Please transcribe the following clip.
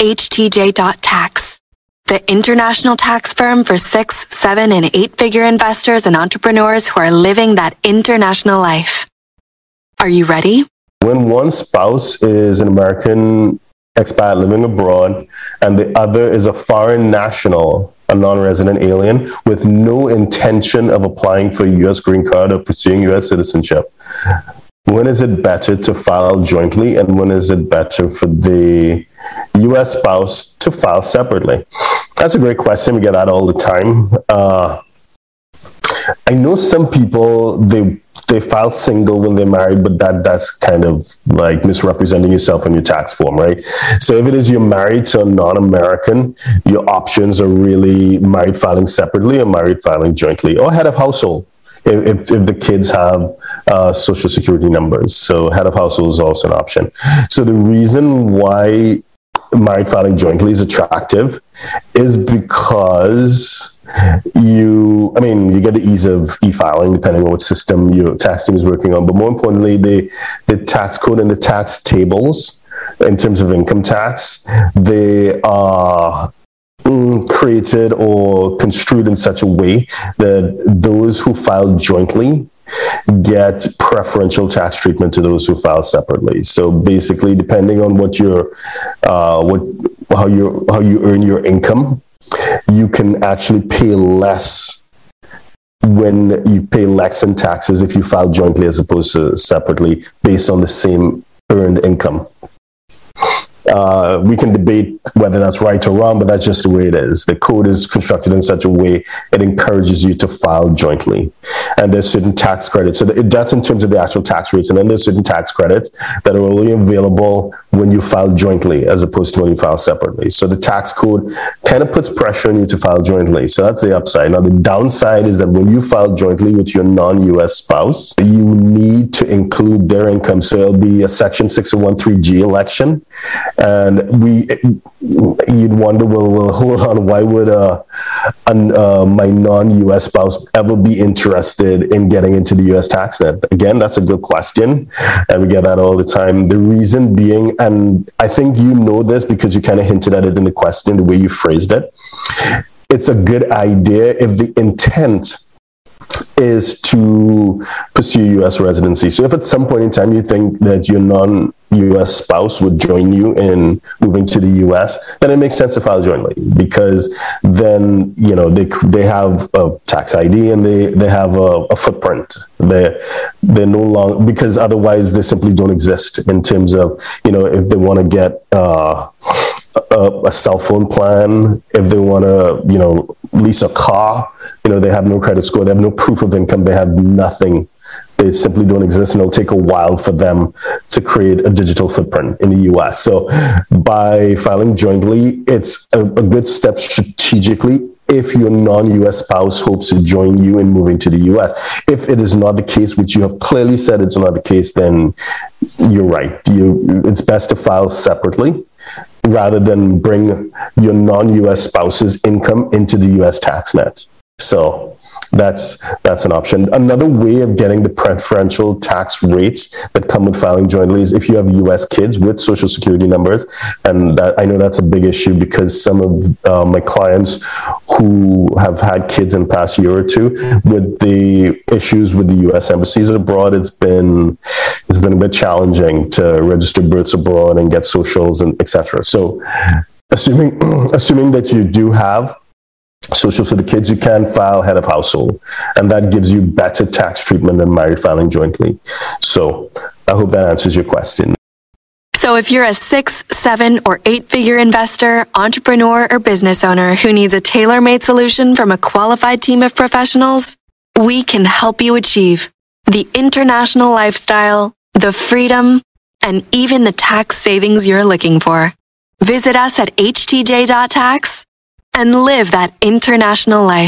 htj.tax, the international tax firm for six, seven, and eight figure investors and entrepreneurs who are living that international life. Are you ready? When one spouse is an American expat living abroad and the other is a foreign national, a non resident alien, with no intention of applying for a U.S. green card or pursuing U.S. citizenship, when is it better to file jointly and when is it better for the US spouse to file separately? That's a great question. We get that all the time. Uh, I know some people they they file single when they're married, but that that's kind of like misrepresenting yourself on your tax form, right? So if it is you're married to a non-American, your options are really married filing separately or married filing jointly, or head of household if, if the kids have uh, social security numbers. So head of household is also an option. So the reason why married filing jointly is attractive is because you i mean you get the ease of e-filing depending on what system your tax team is working on but more importantly the the tax code and the tax tables in terms of income tax they are Mm, created or construed in such a way that those who file jointly get preferential tax treatment to those who file separately. So basically, depending on what your uh, what how you how you earn your income, you can actually pay less when you pay less in taxes if you file jointly as opposed to separately based on the same earned income. Uh, we can debate whether that's right or wrong, but that's just the way it is. The code is constructed in such a way it encourages you to file jointly. And there's certain tax credits. So that's in terms of the actual tax rates. And then there's certain tax credits that are only available when you file jointly as opposed to when you file separately. So the tax code kind of puts pressure on you to file jointly. So that's the upside. Now, the downside is that when you file jointly with your non US spouse, you need to include their income. So it'll be a Section 6013G election and we you'd wonder well well hold on why would uh, an, uh, my non-us spouse ever be interested in getting into the us tax net again that's a good question. And we get that all the time. The reason being and i think you know this because you kind of hinted at it in the question the way you phrased it. It's a good idea if the intent is to pursue US residency. So if at some point in time you think that your non US spouse would join you in moving to the US, then it makes sense to file jointly because then, you know, they, they have a tax ID and they, they have a, a footprint. They, they're no longer, because otherwise they simply don't exist in terms of, you know, if they want to get, uh, a, a, cell phone plan, if they want to, you know, lease a car, you know, they have no credit score, they have no proof of income, they have nothing. They simply don't exist, and it'll take a while for them to create a digital footprint in the US. So, by filing jointly, it's a, a good step strategically if your non-US spouse hopes to join you in moving to the US. If it is not the case, which you have clearly said it's not the case, then you're right. You, it's best to file separately rather than bring your non-US spouse's income into the US tax net. So that's that's an option. Another way of getting the preferential tax rates that come with filing jointly is if you have U.S. kids with social security numbers, and that, I know that's a big issue because some of uh, my clients who have had kids in the past year or two with the issues with the U.S. embassies abroad, it's been it's been a bit challenging to register births abroad and get socials and etc. So assuming assuming that you do have social for the kids, you can file head of household, and that gives you better tax treatment than married filing jointly. So I hope that answers your question. So if you're a six, seven, or eight figure investor, entrepreneur, or business owner who needs a tailor made solution from a qualified team of professionals, we can help you achieve the international lifestyle, the freedom, and even the tax savings you're looking for. Visit us at htj.tax and live that international life.